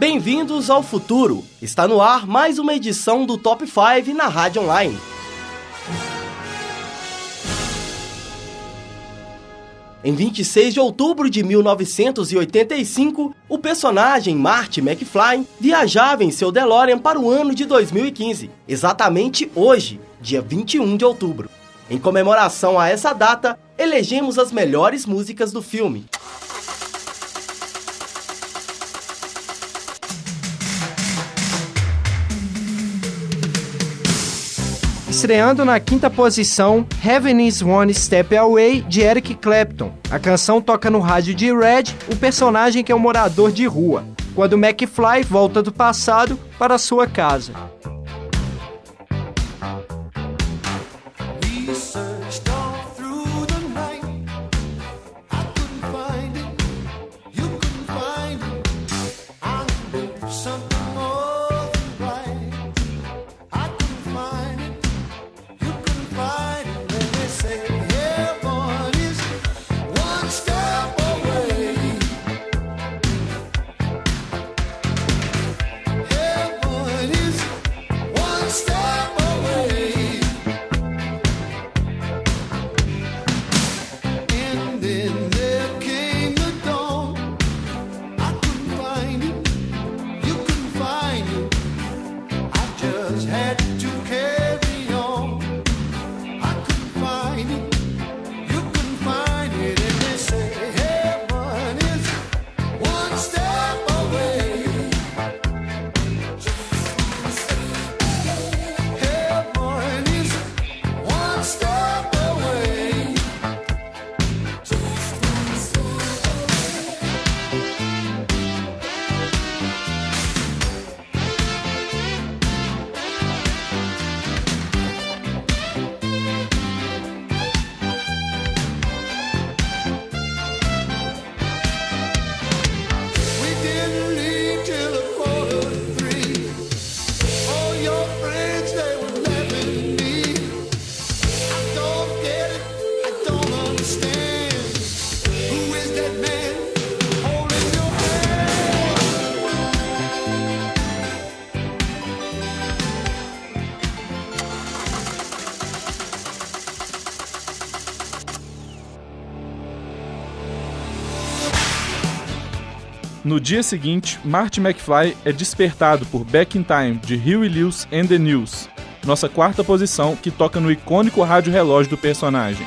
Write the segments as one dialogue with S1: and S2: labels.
S1: Bem-vindos ao futuro. Está no ar mais uma edição do Top 5 na Rádio Online. Em 26 de outubro de 1985, o personagem Marty McFly viajava em seu DeLorean para o ano de 2015, exatamente hoje, dia 21 de outubro. Em comemoração a essa data, elegemos as melhores músicas do filme.
S2: Estreando na quinta posição, Heaven is One Step Away, de Eric Clapton. A canção toca no rádio de Red, o personagem que é um morador de rua, quando McFly volta do passado para sua casa.
S3: No dia seguinte, Marty McFly é despertado por Back in Time, de Huey Lewis and the News, nossa quarta posição que toca no icônico rádio relógio do personagem.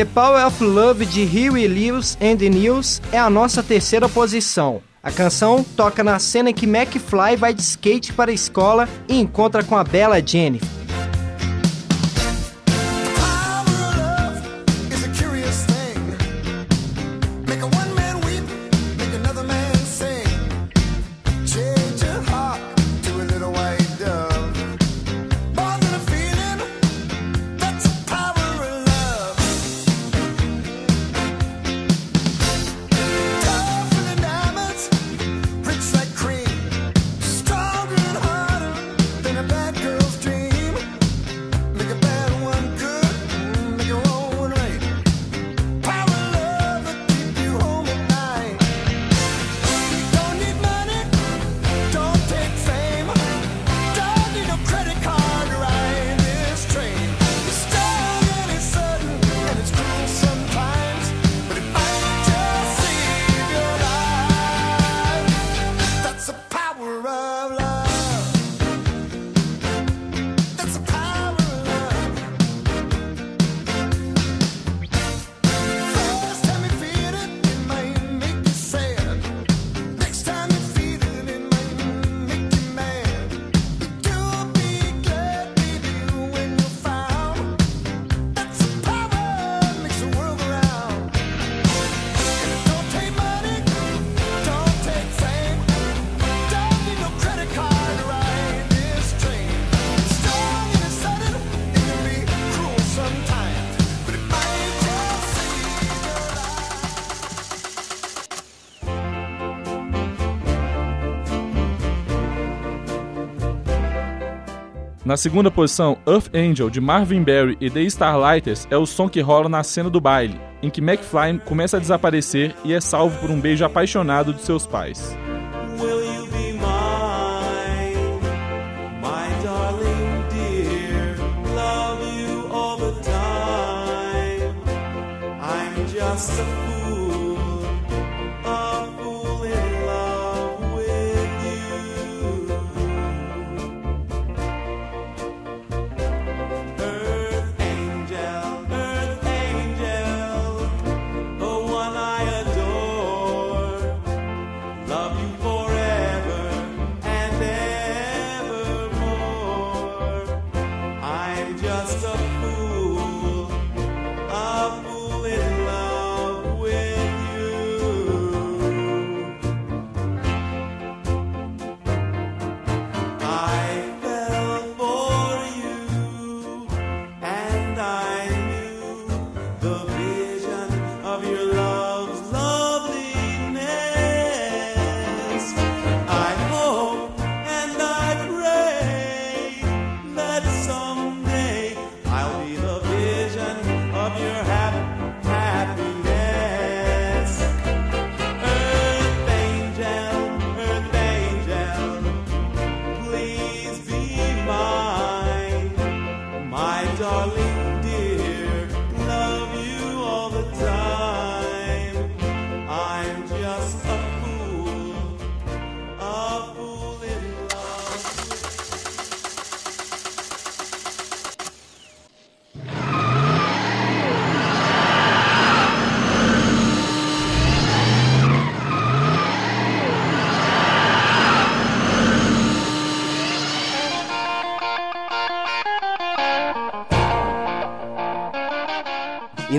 S3: The Power of Love de Huey Lewis and the News é a nossa terceira posição. A canção toca na cena em que McFly vai de skate para a escola e encontra com a bela Jennifer.
S4: Na segunda posição, Earth Angel, de Marvin Berry e The Starlighters, é o som que rola na cena do baile, em que McFly começa a desaparecer e é salvo por um beijo apaixonado de seus pais.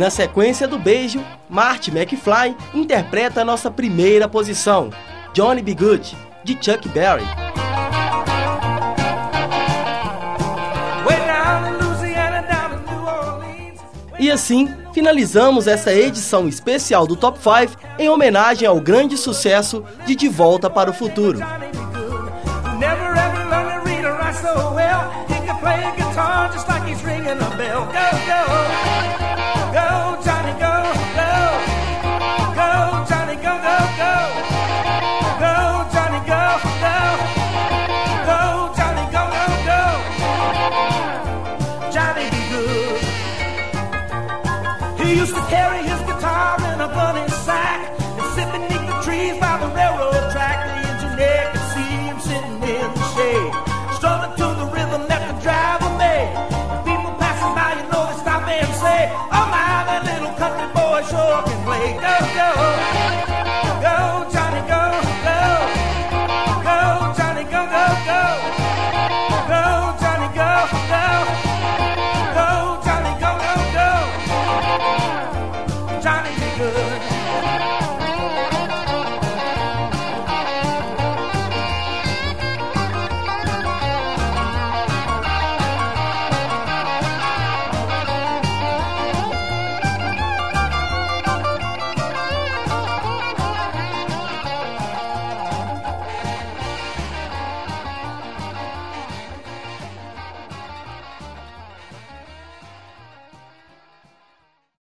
S1: Na sequência do beijo, Marty McFly interpreta a nossa primeira posição, Johnny B. Good, de Chuck Berry. E assim, finalizamos essa edição especial do Top 5 em homenagem ao grande sucesso de De Volta para o Futuro.
S5: used to carry his